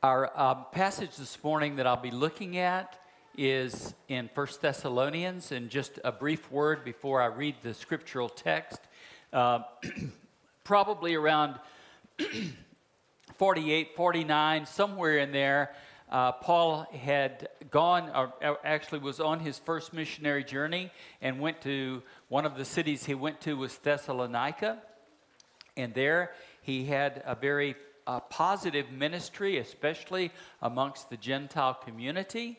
Our um, passage this morning that I'll be looking at is in First Thessalonians. And just a brief word before I read the scriptural text. Uh, probably around 48, 49, somewhere in there, uh, Paul had gone, or actually was on his first missionary journey and went to one of the cities he went to was Thessalonica. And there he had a very uh, positive ministry, especially amongst the Gentile community.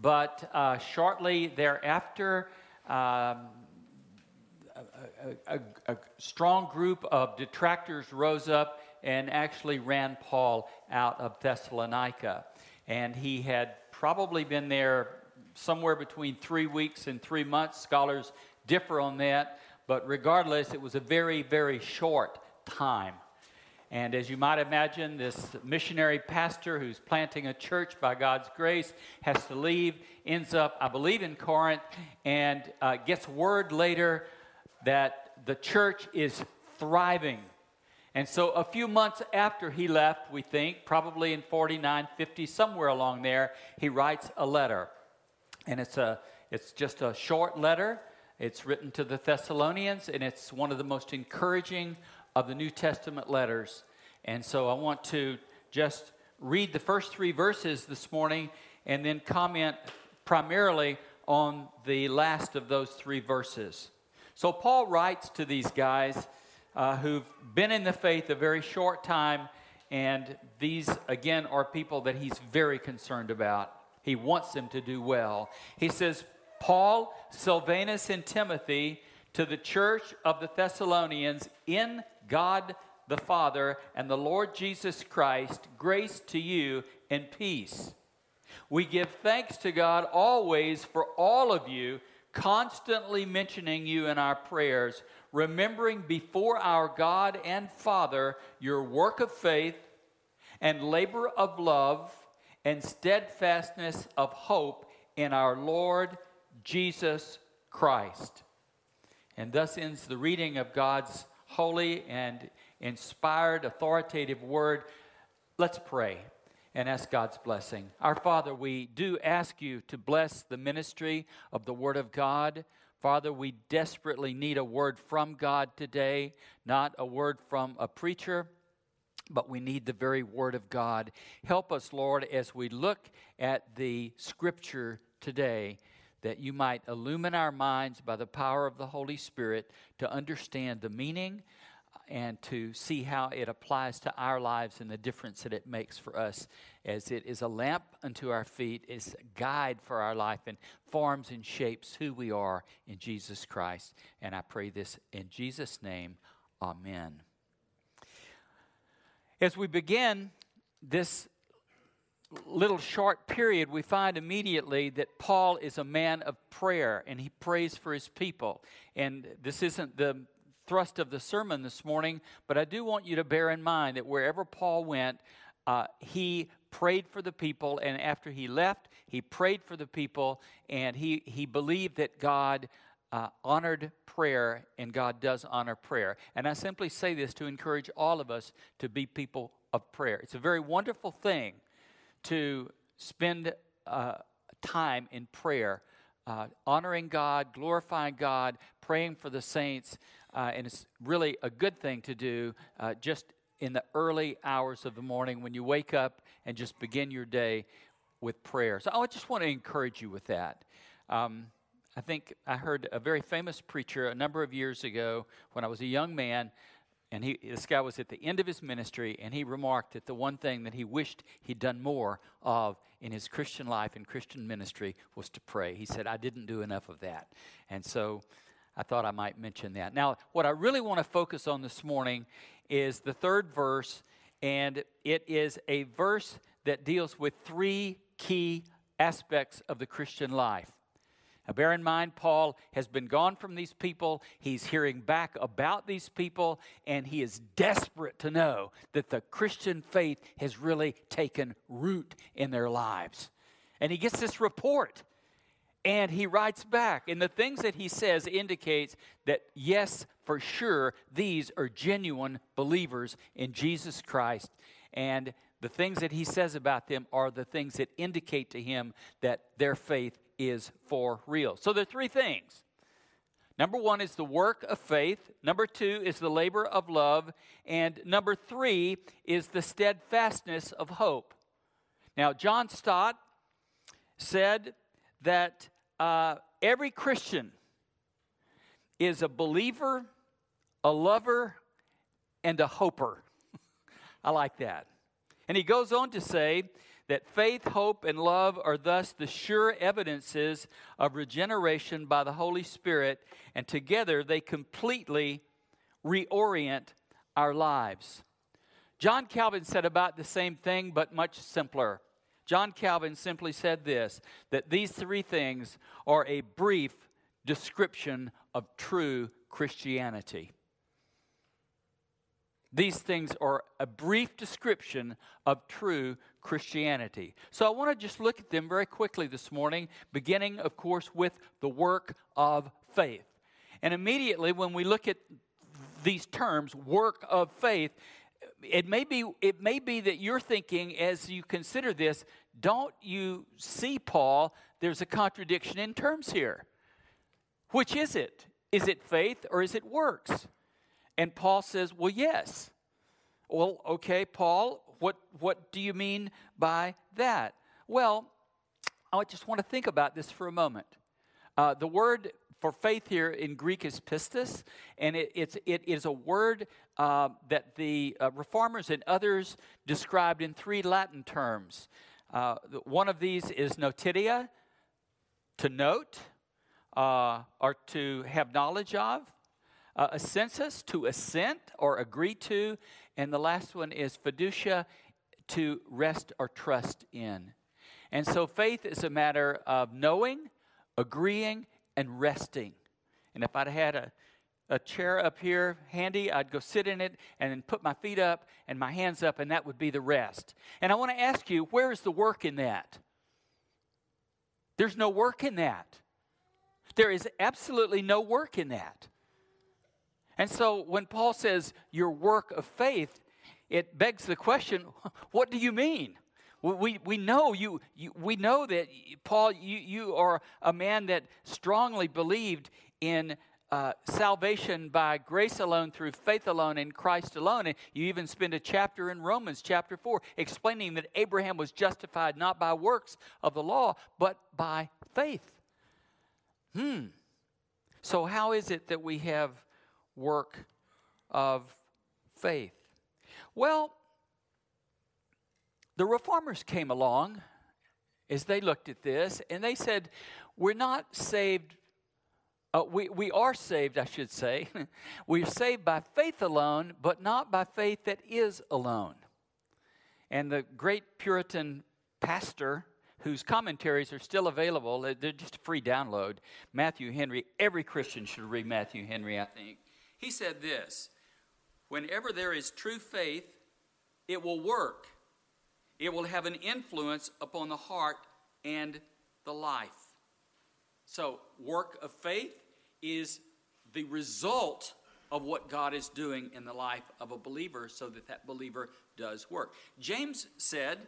But uh, shortly thereafter, um, a, a, a, strong group of detractors rose up and actually ran Paul out of Thessalonica. And he had probably been there somewhere between three weeks and three months. Scholars differ on that, but regardless, it was a very, very short time. And as you might imagine, this missionary pastor who's planting a church by God's grace has to leave, ends up, I believe, in Corinth, and uh, gets word later that the church is thriving. And so, a few months after he left, we think, probably in 49, 50, somewhere along there, he writes a letter. And it's, a, it's just a short letter. It's written to the Thessalonians, and it's one of the most encouraging of the New Testament letters. And so I want to just read the first three verses this morning and then comment primarily on the last of those three verses. So Paul writes to these guys uh, who've been in the faith a very short time, and these, again, are people that he's very concerned about. He wants them to do well. He says, Paul, Silvanus, and Timothy to the church of the Thessalonians in God the Father and the Lord Jesus Christ, grace to you and peace. We give thanks to God always for all of you, constantly mentioning you in our prayers, remembering before our God and Father your work of faith and labor of love and steadfastness of hope in our Lord Jesus Christ. And thus ends the reading of God's holy and inspired, authoritative word. Let's pray and ask God's blessing. Our Father, we do ask you to bless the ministry of the Word of God. Father, we desperately need a word from God today, not a word from a preacher, but we need the very Word of God. Help us, Lord, as we look at the Scripture today that you might illumine our minds by the power of the Holy Spirit to understand the meaning and to see how it applies to our lives and the difference that it makes for us as it is a lamp unto our feet, is a guide for our life, and forms and shapes who we are in Jesus Christ. And I pray this in Jesus' name. Amen. As we begin this little short period, we find immediately that Paul is a man of prayer and he prays for his people. And this isn't the thrust of the sermon this morning, but I do want you to bear in mind that wherever Paul went, uh, he prayed for the people, and after he left, he prayed for the people, and he, he believed that God uh, honored prayer, and God does honor prayer. And I simply say this to encourage all of us to be people of prayer. It's a very wonderful thing to spend uh, time in prayer, uh, honoring God, glorifying God, praying for the saints. Uh, and it's really a good thing to do uh, just in the early hours of the morning when you wake up and just begin your day with prayer. So I just want to encourage you with that. Um, I think I heard a very famous preacher a number of years ago when I was a young man and he, this guy was at the end of his ministry, and he remarked that the one thing that he wished he'd done more of in his Christian life and Christian ministry was to pray. He said, I didn't do enough of that. And so I thought I might mention that. Now, what I really want to focus on this morning is the third verse, and it is a verse that deals with three key aspects of the Christian life. Now, bear in mind, Paul has been gone from these people. He's hearing back about these people, and he is desperate to know that the Christian faith has really taken root in their lives. And he gets this report, and he writes back. And the things that he says indicates that, yes, for sure, these are genuine believers in Jesus Christ. And the things that he says about them are the things that indicate to him that their faith is for real. So there are three things. Number one is the work of faith. Number two is the labor of love. And number three is the steadfastness of hope. Now, John Stott said that uh, every Christian is a believer, a lover, and a hoper. I like that. And he goes on to say that faith, hope, and love are thus the sure evidences of regeneration by the Holy Spirit, and together they completely reorient our lives. John Calvin said about the same thing, but much simpler. John Calvin simply said this that these three things are a brief description of true Christianity. These things are a brief description of true Christianity. So I want to just look at them very quickly this morning, beginning, of course, with the work of faith. And immediately, when we look at these terms, work of faith, it may be it may be that you're thinking as you consider this don't you see paul there's a contradiction in terms here which is it is it faith or is it works and Paul says, Well, yes. Well, okay, Paul, what, what do you mean by that? Well, I just want to think about this for a moment. Uh, the word for faith here in Greek is pistis, and it, it's, it is a word uh, that the uh, reformers and others described in three Latin terms. Uh, one of these is notitia, to note, uh, or to have knowledge of uh, assensus to assent or agree to, and the last one is fiducia to rest or trust in. And so faith is a matter of knowing, agreeing, and resting. And if I'd had a, a chair up here handy, I'd go sit in it and then put my feet up and my hands up, and that would be the rest. And I want to ask you, where is the work in that? There's no work in that. There is absolutely no work in that. And so when Paul says your work of faith, it begs the question what do you mean? We, we know you, you we know that Paul you, you are a man that strongly believed in uh, salvation by grace alone through faith alone in Christ alone. And you even spend a chapter in Romans chapter 4 explaining that Abraham was justified not by works of the law, but by faith. Hmm. So, how is it that we have work of faith? Well, the reformers came along as they looked at this and they said, We're not saved. Uh, we, we are saved, I should say. We're saved by faith alone, but not by faith that is alone. And the great Puritan pastor, whose commentaries are still available, they're just a free download, Matthew Henry. Every Christian should read Matthew Henry, I think. He said this Whenever there is true faith, it will work, it will have an influence upon the heart and the life. So, work of faith is the result of what God is doing in the life of a believer so that that believer does work. James said,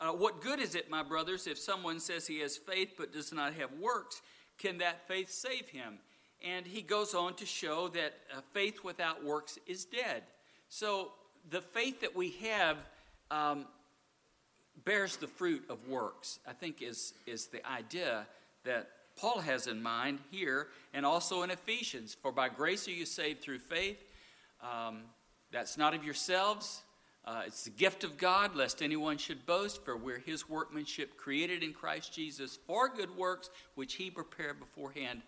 uh, What good is it, my brothers, if someone says he has faith but does not have works? Can that faith save him? And he goes on to show that uh, faith without works is dead. So the faith that we have um, bears the fruit of works, I think, is, is the idea that Paul has in mind here and also in Ephesians. For by grace are you saved through faith. Um, that's not of yourselves. Uh, it's the gift of God, lest anyone should boast, for we're his workmanship created in Christ Jesus for good works, which he prepared beforehand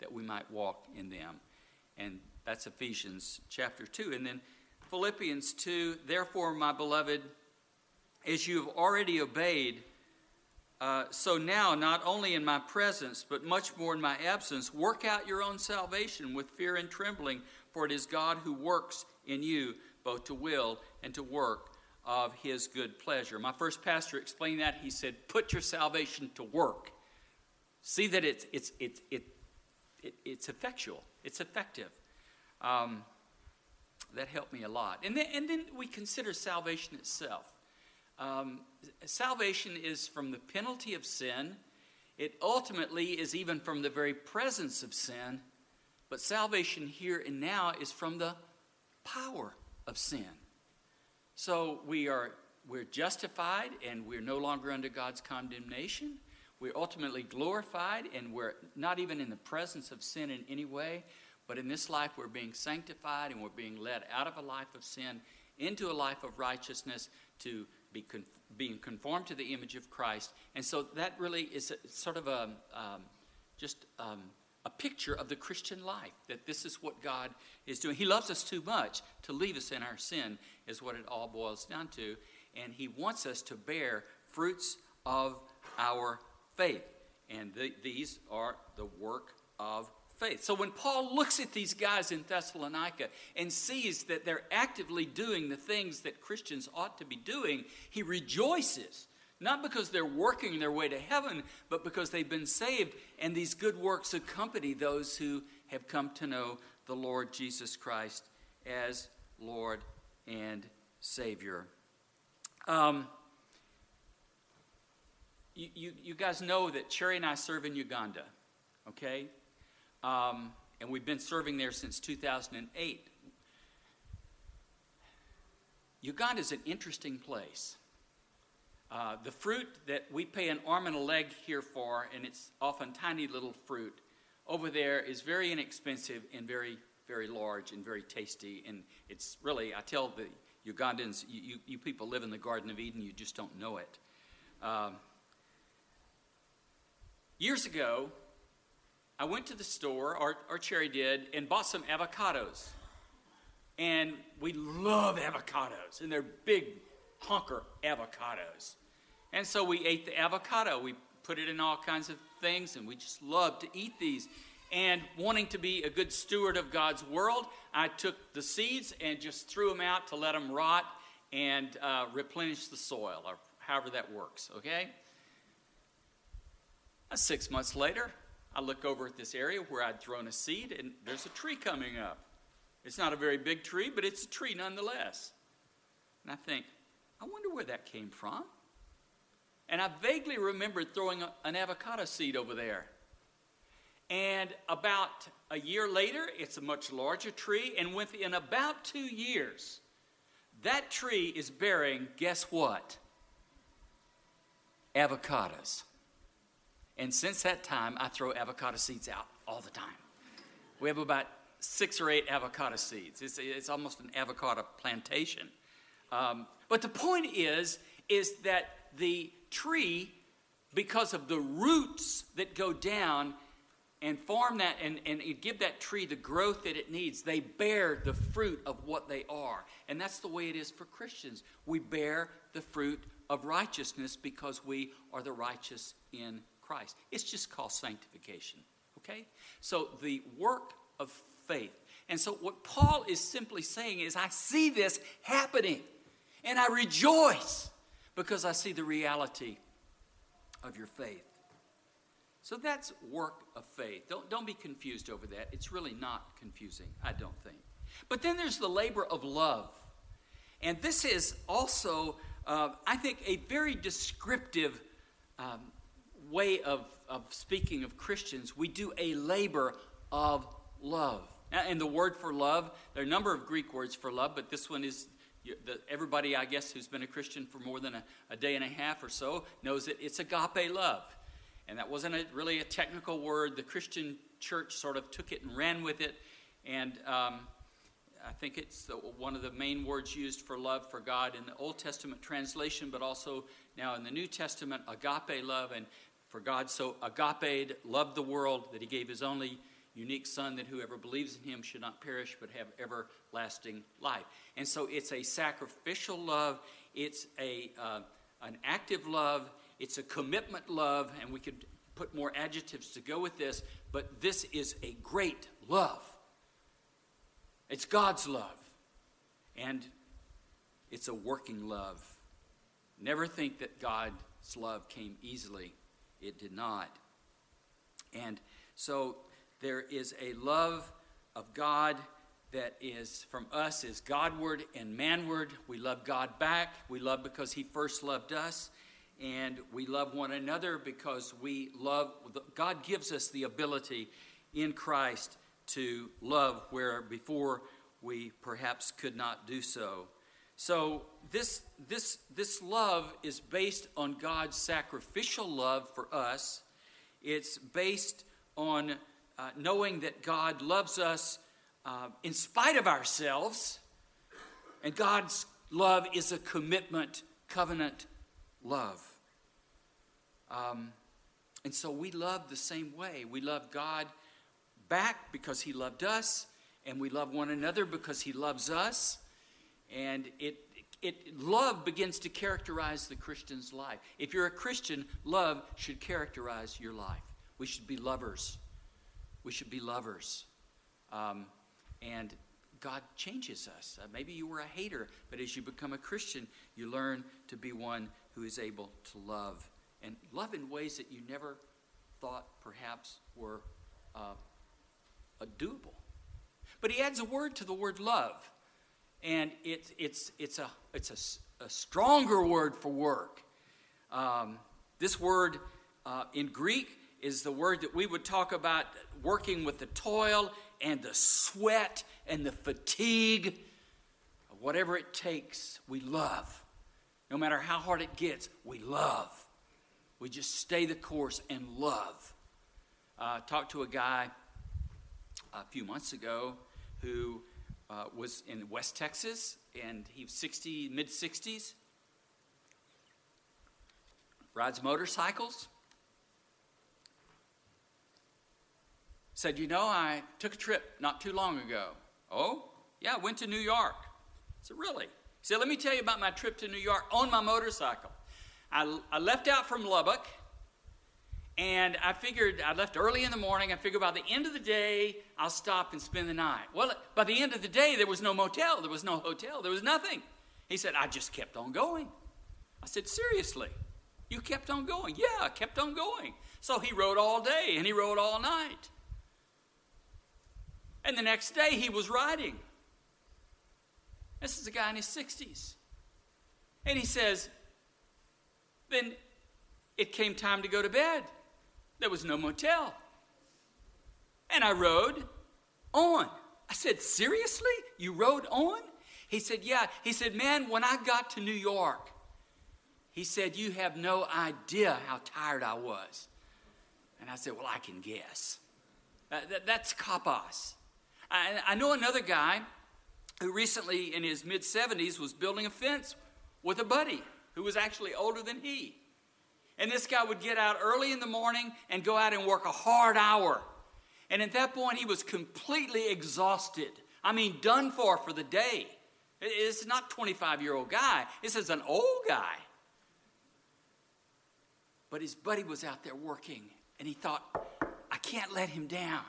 that we might walk in them. And that's Ephesians chapter 2. And then Philippians 2 Therefore, my beloved, as you have already obeyed, uh, so now, not only in my presence, but much more in my absence, work out your own salvation with fear and trembling, for it is God who works in you both to will and to work of his good pleasure. My first pastor explained that. He said, Put your salvation to work. See that it's, it's, it's, it, it, it's effectual, it's effective. Um, that helped me a lot. And then, and then we consider salvation itself. um, salvation is from the penalty of sin. It ultimately is even from the very presence of sin. But salvation here and now is from the power of sin. So we are we're justified and we're no longer under God's condemnation. We're ultimately glorified and we're not even in the presence of sin in any way. But in this life, we're being sanctified and we're being led out of a life of sin into a life of righteousness to be con- being conformed to the image of Christ. And so that really is a, sort of a um, just um, a picture of the Christian life that this is what God is doing. He loves us too much to leave us in our sin, is what it all boils down to. And He wants us to bear fruits of our faith. And the, these are the work of faith. So when Paul looks at these guys in Thessalonica and sees that they're actively doing the things that Christians ought to be doing, he rejoices. Not because they're working their way to heaven, but because they've been saved, and these good works accompany those who have come to know the Lord Jesus Christ as Lord and Savior. Um, you, you, guys know that Cherry and I serve in Uganda, okay? Um, and we've been serving there since 2008. Uganda is an interesting place. Uh, the fruit that we pay an arm and a leg here for, and it's often tiny little fruit, over there is very inexpensive and very, very large and very tasty. And it's really, I tell the Ugandans, you, you, you people live in the Garden of Eden, you just don't know it. Um, years ago, I went to the store, or, or Cherry did, and bought some avocados. And we love avocados, and they're big honker avocados. And so we ate the avocado. We put it in all kinds of things, and we just love to eat these. And wanting to be a good steward of God's world, I took the seeds and just threw them out to let them rot and uh, replenish the soil, or however that works, okay? Six months later, I look over at this area where I'd thrown a seed, and there's a tree coming up. It's not a very big tree, but it's a tree nonetheless. And I think, I wonder where that came from. And I vaguely remembered throwing a, an avocado seed over there. And about a year later, it's a much larger tree. And within about two years, that tree is bearing, guess what? Avocados. And since that time, I throw avocado seeds out all the time. We have about six or eight avocado seeds. It's, it's almost an avocado plantation. Um, but the point is, is that the tree, because of the roots that go down and form that and, and give that tree the growth that it needs, they bear the fruit of what they are. And that's the way it is for Christians. We bear the fruit of righteousness because we are the righteous in Christ. It's just called sanctification. Okay? So the work of faith. And so what Paul is simply saying is, I see this happening and I rejoice because I see the reality of your faith. So that's work of faith. Don't, don't be confused over that. It's really not confusing, I don't think. But then there's the labor of love. And this is also, uh, I think, a very descriptive um, way of, of speaking of Christians, we do a labor of love. And the word for love, there are a number of Greek words for love, but this one is the, everybody, I guess, who's been a Christian for more than a, a, day and a half or so knows that it's agape love. And that wasn't a, really a technical word. The Christian church sort of took it and ran with it. And um, I think it's the, one of the main words used for love for God in the Old Testament translation, but also now in the New Testament, agape love. And for God so agape loved the world that he gave his only unique Son, that whoever believes in him should not perish but have everlasting life. And so it's a sacrificial love, it's a, uh, an active love, it's a commitment love, and we could put more adjectives to go with this, but this is a great love. It's God's love. And it's a working love. Never think that God's love came easily. It did not. And so there is a love of God that is from us is Godward and manward. We love God back. We love because He first loved us. And we love one another because we love, God gives us the ability in Christ to love where before we perhaps could not do so. So this, this, this love is based on God's sacrificial love for us. It's based on uh, knowing that God loves us uh, in spite of ourselves. And God's love is a commitment, covenant love. Um, and so we love the same way. We love God back because He loved us, and we love one another because He loves us. And it, it love begins to characterize the Christian's life. If you're a Christian, love should characterize your life. We should be lovers. We should be lovers. Um, and God changes us. Uh, maybe you were a hater, but as you become a Christian, you learn to be one who is able to love and love in ways that you never thought perhaps were uh, doable. But he adds a word to the word love, and it, it's, it's, a, it's a, a stronger word for work. Um, this word uh, in Greek is the word that we would talk about working with the toil and the sweat and the fatigue. Whatever it takes, we love. No matter how hard it gets, we love. We just stay the course and love. Uh, talked to a guy a few months ago who uh, was in West Texas and he was 60, mid 60s, rides motorcycles. Said, You know, I took a trip not too long ago. Oh, yeah, I went to New York. I said, Really? He said, Let me tell you about my trip to New York on my motorcycle. I, I left out from Lubbock, and I figured I left early in the morning. I figured by the end of the day, I'll stop and spend the night. Well, by the end of the day, there was no motel, there was no hotel, there was nothing. He said, I just kept on going. I said, Seriously? You kept on going? Yeah, I kept on going. So he rode all day and he rode all night. And the next day he was riding. This is a guy in his 60s. And he says, then it came time to go to bed. There was no motel. And I rode on. I said, Seriously? You rode on? He said, Yeah. He said, Man, when I got to New York, he said, You have no idea how tired I was. And I said, Well, I can guess. Uh, that, that's kopos. I, I know another guy who recently, in his mid 70s, was building a fence with a buddy who was actually older than he. And this guy would get out early in the morning and go out and work a hard hour. And at that point, he was completely exhausted. I mean, done for for the day. It's not 25 year old guy. This is an old guy. But his buddy was out there working, and he thought, I can't let him down.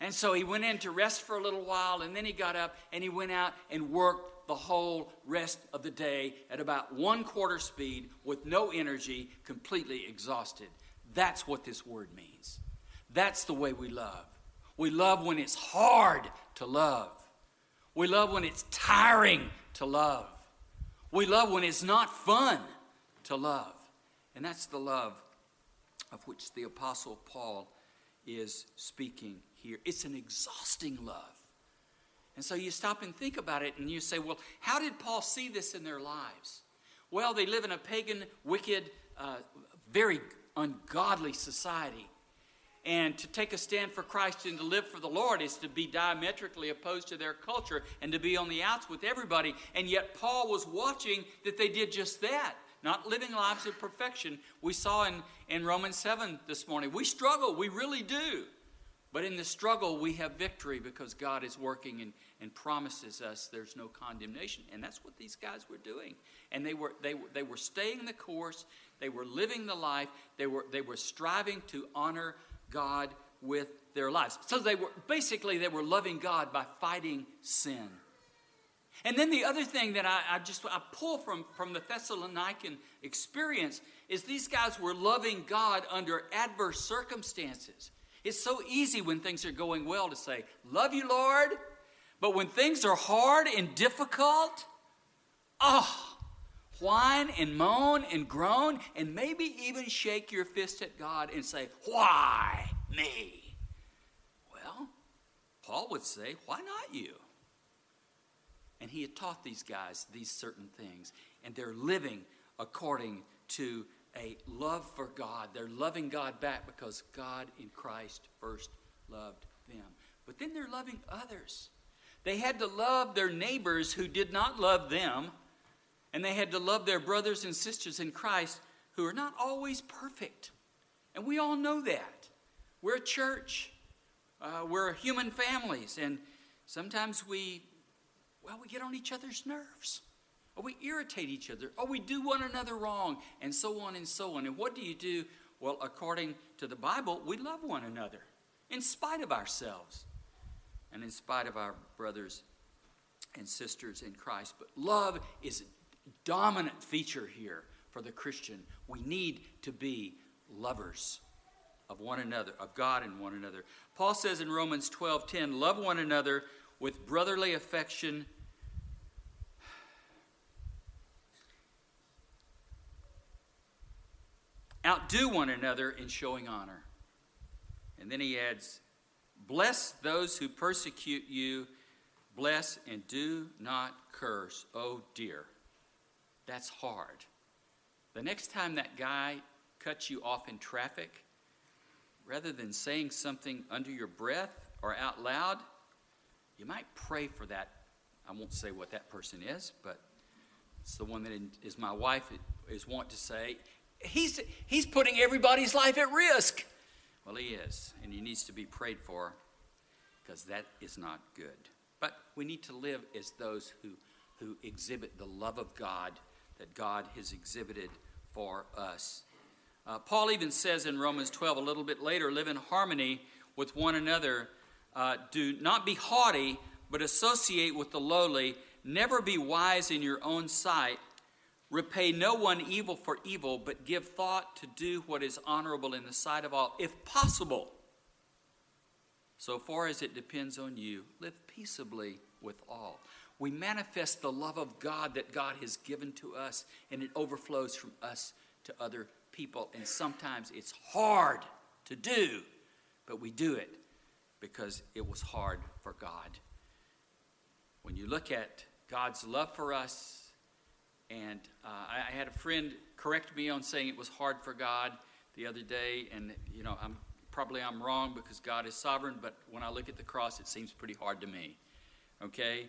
And so he went in to rest for a little while, and then he got up and he went out and worked the whole rest of the day at about one quarter speed with no energy, completely exhausted. That's what this word means. That's the way we love. We love when it's hard to love. We love when it's tiring to love. We love when it's not fun to love. And that's the love of which the Apostle Paul is speaking here. It's an exhausting love. And so you stop and think about it and you say, well, how did Paul see this in their lives? Well, they live in a pagan, wicked, uh, very ungodly society. And to take a stand for Christ and to live for the Lord is to be diametrically opposed to their culture and to be on the outs with everybody. And yet, Paul was watching that they did just that, not living lives of perfection. We saw in, in Romans 7 this morning. We struggle, we really do. But in the struggle, we have victory because God is working and, and promises us there's no condemnation. And that's what these guys were doing. And they were, they, they were staying the course, they were living the life, they were, they were striving to honor God with their lives. So they were basically they were loving God by fighting sin. And then the other thing that I, I just I pull from, from the Thessalonican experience is these guys were loving God under adverse circumstances. It's so easy when things are going well to say, Love you, Lord, But when things are hard and difficult, oh, whine and moan and groan and maybe even shake your fist at God and say, Why me? Well, Paul would say, Why not you? And he had taught these guys these certain things, and they're living according to a love for God. They're loving God back because God in Christ first loved them. But then they're loving others. They had to love their neighbors who did not love them, and they had to love their brothers and sisters in Christ who are not always perfect. And we all know that. We're a church, uh, we're human families, and sometimes we, well, we get on each other's nerves or we irritate each other, or we do one another wrong, and so on and so on. And what do you do? Well, according to the Bible, we love one another in spite of ourselves and in spite of our brothers and sisters in Christ. But love is a dominant feature here for the Christian. We need to be lovers of one another, of God and one another. Paul says in Romans 12:10, love one another with brotherly affection Outdo one another in showing honor. And then he adds, Bless those who persecute you, bless and do not curse. Oh dear, that's hard. The next time that guy cuts you off in traffic, rather than saying something under your breath or out loud, you might pray for that. I won't say what that person is, but it's the one that is my wife is want to say he's, he's putting everybody's life at risk. Well, he is, and he needs to be prayed for because that is not good. But we need to live as those who, who exhibit the love of God that God has exhibited for us. Uh, Paul even says in Romans 12 a little bit later live in harmony with one another. Uh, do not be haughty, but associate with the lowly. Never be wise in your own sight. Repay no one evil for evil, but give thought to do what is honorable in the sight of all, if possible. So far as it depends on you, live peaceably with all. We manifest the love of God that God has given to us, and it overflows from us to other people. And sometimes it's hard to do, but we do it because it was hard for God. When you look at God's love for us, and uh, I, I, had a friend correct me on saying it was hard for God the other day, and you know, I'm probably I'm wrong because God is sovereign. But when I look at the cross, it seems pretty hard to me. Okay,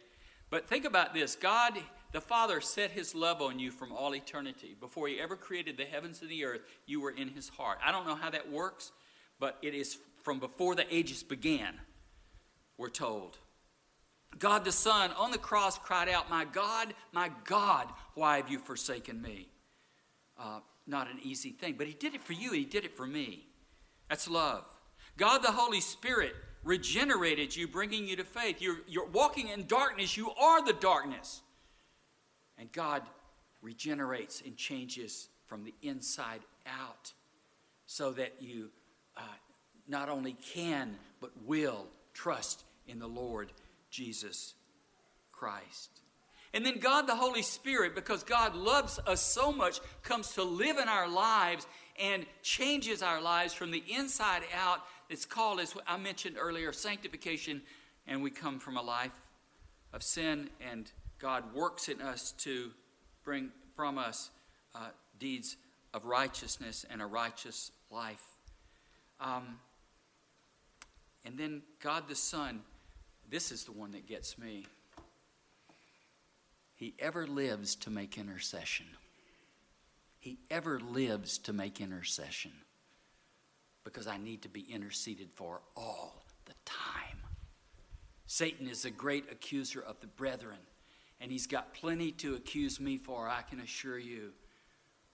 but think about this: God, the Father, set His love on you from all eternity. Before He ever created the heavens and the earth, you were in His heart. I don't know how that works, but it is from before the ages began. We're told. God the Son on the cross cried out, My God, my God, why have you forsaken me? Uh, not an easy thing, but He did it for you, He did it for me. That's love. God the Holy Spirit regenerated you, bringing you to faith. You're, you're walking in darkness, you are the darkness. And God regenerates and changes from the inside out so that you uh, not only can, but will trust in the Lord Jesus Christ. And then God the Holy Spirit, because God loves us so much, comes to live in our lives and changes our lives from the inside out. It's called, as I mentioned earlier, sanctification, and we come from a life of sin, and God works in us to bring from us uh, deeds of righteousness and a righteous life. Um, and then God the Son this is the one that gets me. He ever lives to make intercession. He ever lives to make intercession because I need to be interceded for all the time. Satan is a great accuser of the brethren, and he's got plenty to accuse me for, I can assure you.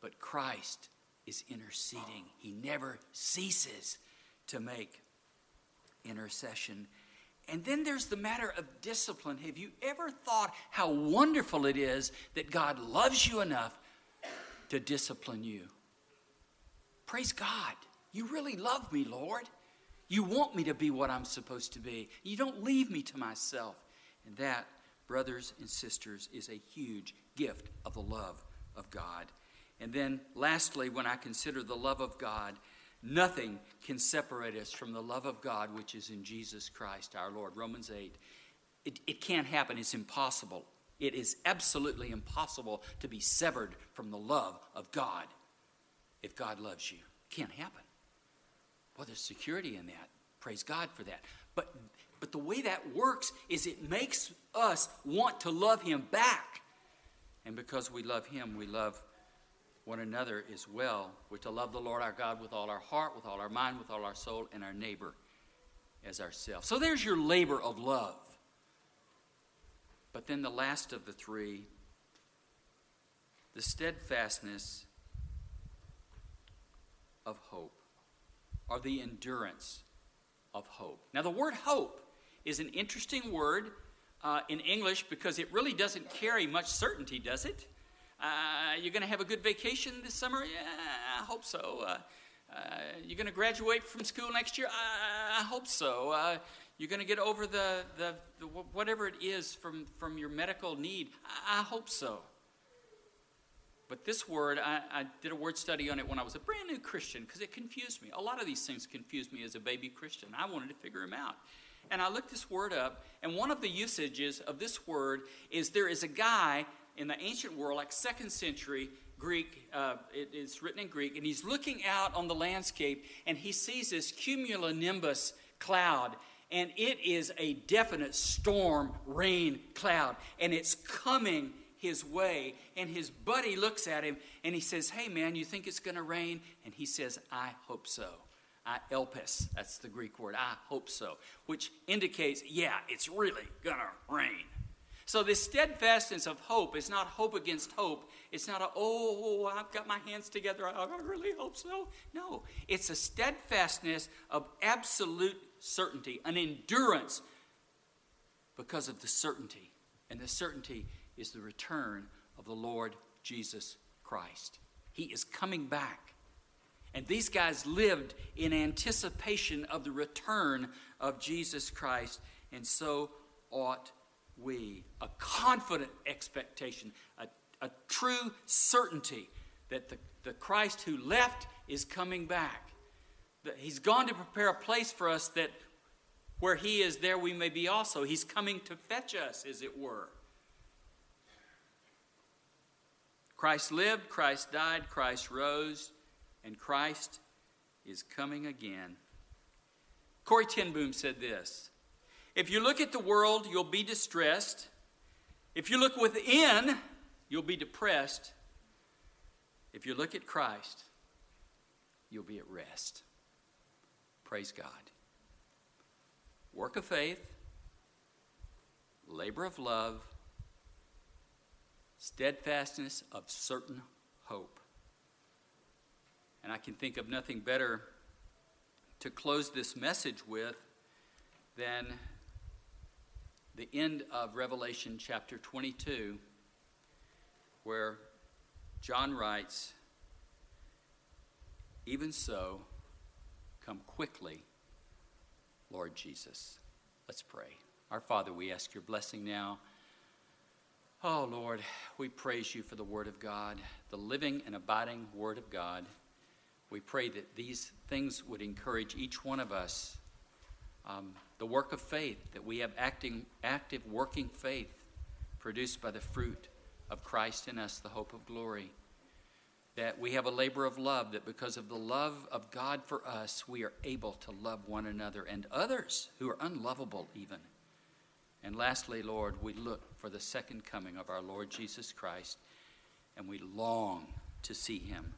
But Christ is interceding, he never ceases to make intercession. And then there's the matter of discipline. Have you ever thought how wonderful it is that God loves you enough to discipline you? Praise God. You really love me, Lord. You want me to be what I'm supposed to be. You don't leave me to myself. And that, brothers and sisters, is a huge gift of the love of God. And then, lastly, when I consider the love of God, nothing can separate us from the love of God which is in Jesus Christ our Lord. Romans 8. It, it can't happen, it's impossible. It is absolutely impossible to be severed from the love of God if God loves you. It Can't happen. Well, there's security in that. Praise God for that. But but the way that works is it makes us want to love him back. And because we love him, we love one another as well. We're to love the Lord our God with all our heart, with all our mind, with all our soul, and our neighbor as ourselves. So there's your labor of love. But then the last of the three, the steadfastness of hope, or the endurance of hope. Now, the word hope is an interesting word uh, in English because it really doesn't carry much certainty, does it? Uh, you're going to have a good vacation this summer? Yeah, I hope so. Uh, uh you're going to graduate from school next year? I, hope so. Uh, you're going to get over the, the, the, whatever it is from, from your medical need? I, I hope so. But this word, I, I, did a word study on it when I was a brand new Christian because it confused me. A lot of these things confused me as a baby Christian. I wanted to figure them out. And I looked this word up, and one of the usages of this word is there is a guy in the ancient world, like second century Greek, uh, it is written in Greek, and he's looking out on the landscape and he sees this cumulonimbus cloud, and it is a definite storm rain cloud, and it's coming his way. And his buddy looks at him and he says, Hey man, you think it's going to rain? And he says, I hope so. I elpis, that's the Greek word, I hope so, which indicates, yeah, it's really gonna rain. So, this steadfastness of hope is not hope against hope. It's not a, oh, I've got my hands together, I really hope so. No, it's a steadfastness of absolute certainty, an endurance because of the certainty. And the certainty is the return of the Lord Jesus Christ. He is coming back. And these guys lived in anticipation of the return of Jesus Christ, and so ought we. A confident expectation, a, a true certainty that the, the Christ who left is coming back. That he's gone to prepare a place for us that where he is, there we may be also. He's coming to fetch us, as it were. Christ lived, Christ died, Christ rose and Christ is coming again. Corrie ten Boom said this If you look at the world, you'll be distressed. If you look within, you'll be depressed. If you look at Christ, you'll be at rest. Praise God. Work of faith, labor of love, steadfastness of certain hope. And I can think of nothing better to close this message with than the end of Revelation chapter 22, where John writes, Even so, come quickly, Lord Jesus. Let's pray. Our Father, we ask your blessing now. Oh, Lord, we praise you for the Word of God, the living and abiding Word of God. We pray that these things would encourage each one of us. Um, the work of faith, that we have acting, active working faith produced by the fruit of Christ in us, the hope of glory. That we have a labor of love, that because of the love of God for us, we are able to love one another and others who are unlovable, even. And lastly, Lord, we look for the second coming of our Lord Jesus Christ, and we long to see him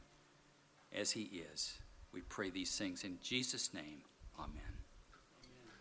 as he is. We pray these things in Jesus' name. Amen.